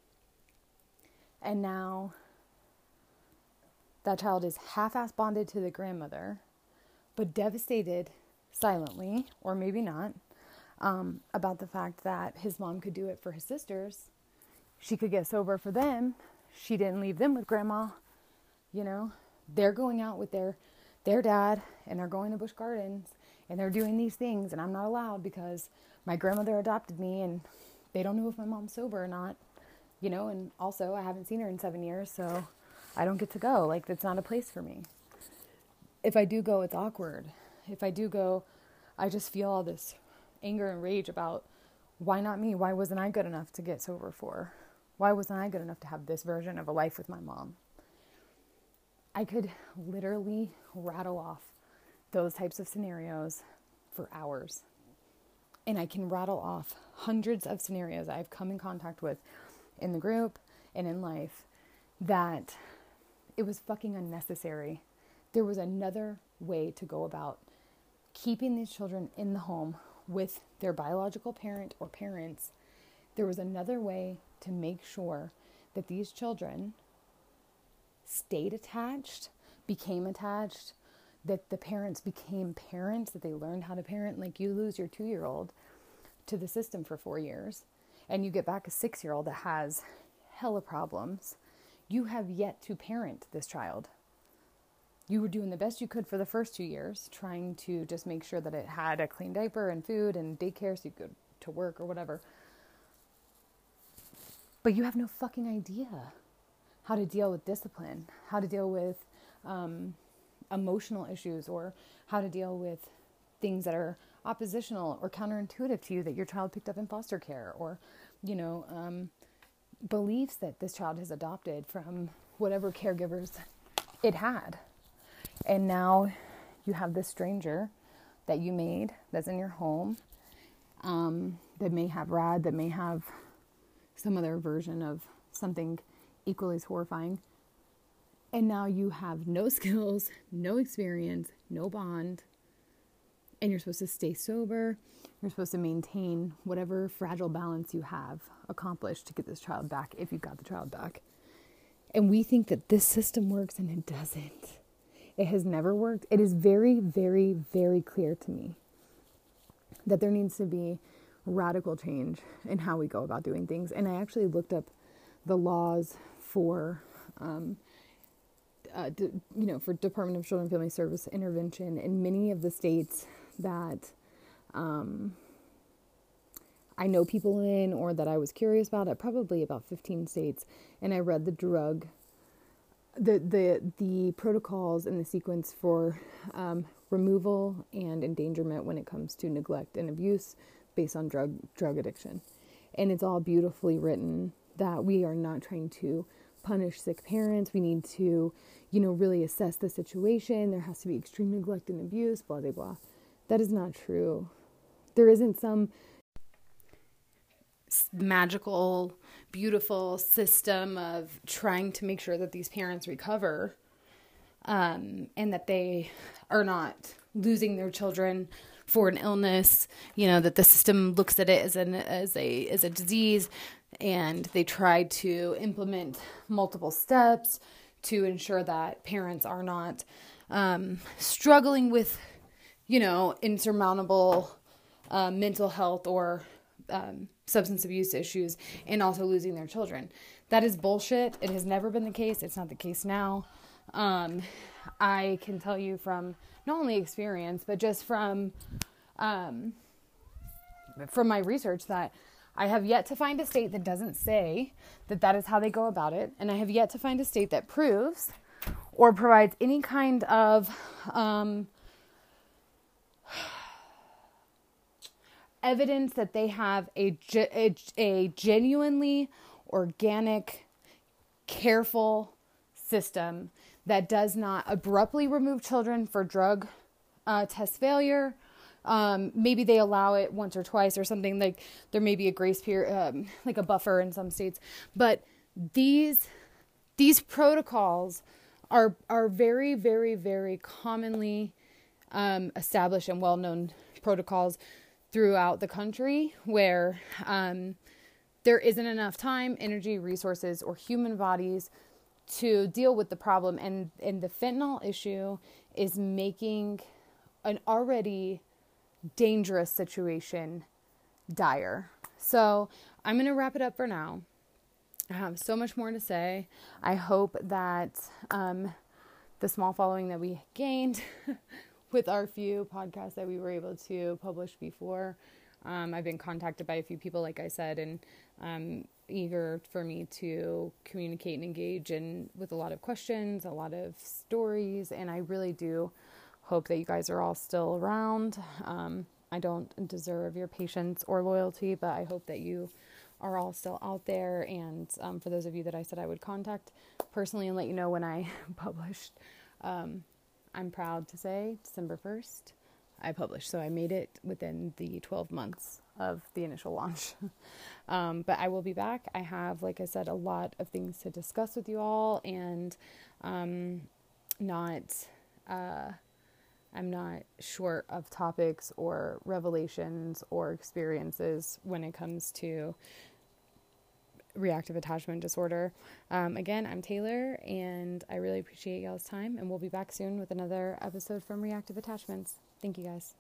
and now that child is half-ass bonded to the grandmother but devastated silently or maybe not um, about the fact that his mom could do it for his sisters. She could get sober for them. She didn't leave them with grandma. You know, they're going out with their their dad and they're going to Busch Gardens and they're doing these things and I'm not allowed because my grandmother adopted me and they don't know if my mom's sober or not. You know, and also I haven't seen her in 7 years, so I don't get to go. Like that's not a place for me. If I do go, it's awkward. If I do go, I just feel all this anger and rage about why not me? Why wasn't I good enough to get sober for? Why wasn't I good enough to have this version of a life with my mom? I could literally rattle off those types of scenarios for hours. And I can rattle off hundreds of scenarios I've come in contact with in the group and in life that it was fucking unnecessary. There was another way to go about keeping these children in the home with their biological parent or parents, there was another way to make sure that these children stayed attached, became attached, that the parents became parents, that they learned how to parent. Like you lose your two year old to the system for four years, and you get back a six year old that has hella problems. You have yet to parent this child you were doing the best you could for the first two years, trying to just make sure that it had a clean diaper and food and daycare so you could go to work or whatever. But you have no fucking idea how to deal with discipline, how to deal with um, emotional issues, or how to deal with things that are oppositional or counterintuitive to you that your child picked up in foster care, or you know um, beliefs that this child has adopted from whatever caregivers it had. And now you have this stranger that you made that's in your home um, that may have rad, that may have some other version of something equally as horrifying. And now you have no skills, no experience, no bond, and you're supposed to stay sober. You're supposed to maintain whatever fragile balance you have accomplished to get this child back if you got the child back. And we think that this system works and it doesn't. It has never worked. It is very, very, very clear to me that there needs to be radical change in how we go about doing things. And I actually looked up the laws for, um, uh, you know, for Department of Children and Family Service intervention in many of the states that um, I know people in or that I was curious about. At probably about 15 states, and I read the drug the the the protocols and the sequence for um, removal and endangerment when it comes to neglect and abuse based on drug drug addiction, and it's all beautifully written that we are not trying to punish sick parents. We need to, you know, really assess the situation. There has to be extreme neglect and abuse, blah, blah, blah. That is not true. There isn't some magical, beautiful system of trying to make sure that these parents recover um, and that they are not losing their children for an illness. You know that the system looks at it as an as a as a disease, and they try to implement multiple steps to ensure that parents are not um, struggling with, you know, insurmountable uh, mental health or um, substance abuse issues and also losing their children. That is bullshit. It has never been the case. It's not the case now. Um, I can tell you from not only experience, but just from um, from my research that I have yet to find a state that doesn't say that that is how they go about it, and I have yet to find a state that proves or provides any kind of um, evidence that they have a, a, a genuinely organic, careful system that does not abruptly remove children for drug uh, test failure. Um, maybe they allow it once or twice or something like there may be a grace period, um, like a buffer in some states. But these these protocols are are very very very commonly um, established and well known protocols throughout the country where um, there isn't enough time, energy, resources, or human bodies to deal with the problem. And, and the fentanyl issue is making an already dangerous situation dire. So I'm going to wrap it up for now. I have so much more to say. I hope that um, the small following that we gained with our few podcasts that we were able to publish before. Um, I've been contacted by a few people, like I said, and um, eager for me to communicate and engage and with a lot of questions, a lot of stories, and I really do hope that you guys are all still around. Um, I don't deserve your patience or loyalty, but I hope that you are all still out there. And um, for those of you that I said I would contact personally and let you know when I published, um, I'm proud to say December 1st, I published. So I made it within the 12 months of the initial launch. um, but I will be back. I have, like I said, a lot of things to discuss with you all, and um, not. Uh, I'm not short of topics or revelations or experiences when it comes to reactive attachment disorder. Um, again, I'm Taylor, and I really appreciate y'all's time, and we'll be back soon with another episode from Reactive Attachments. Thank you guys.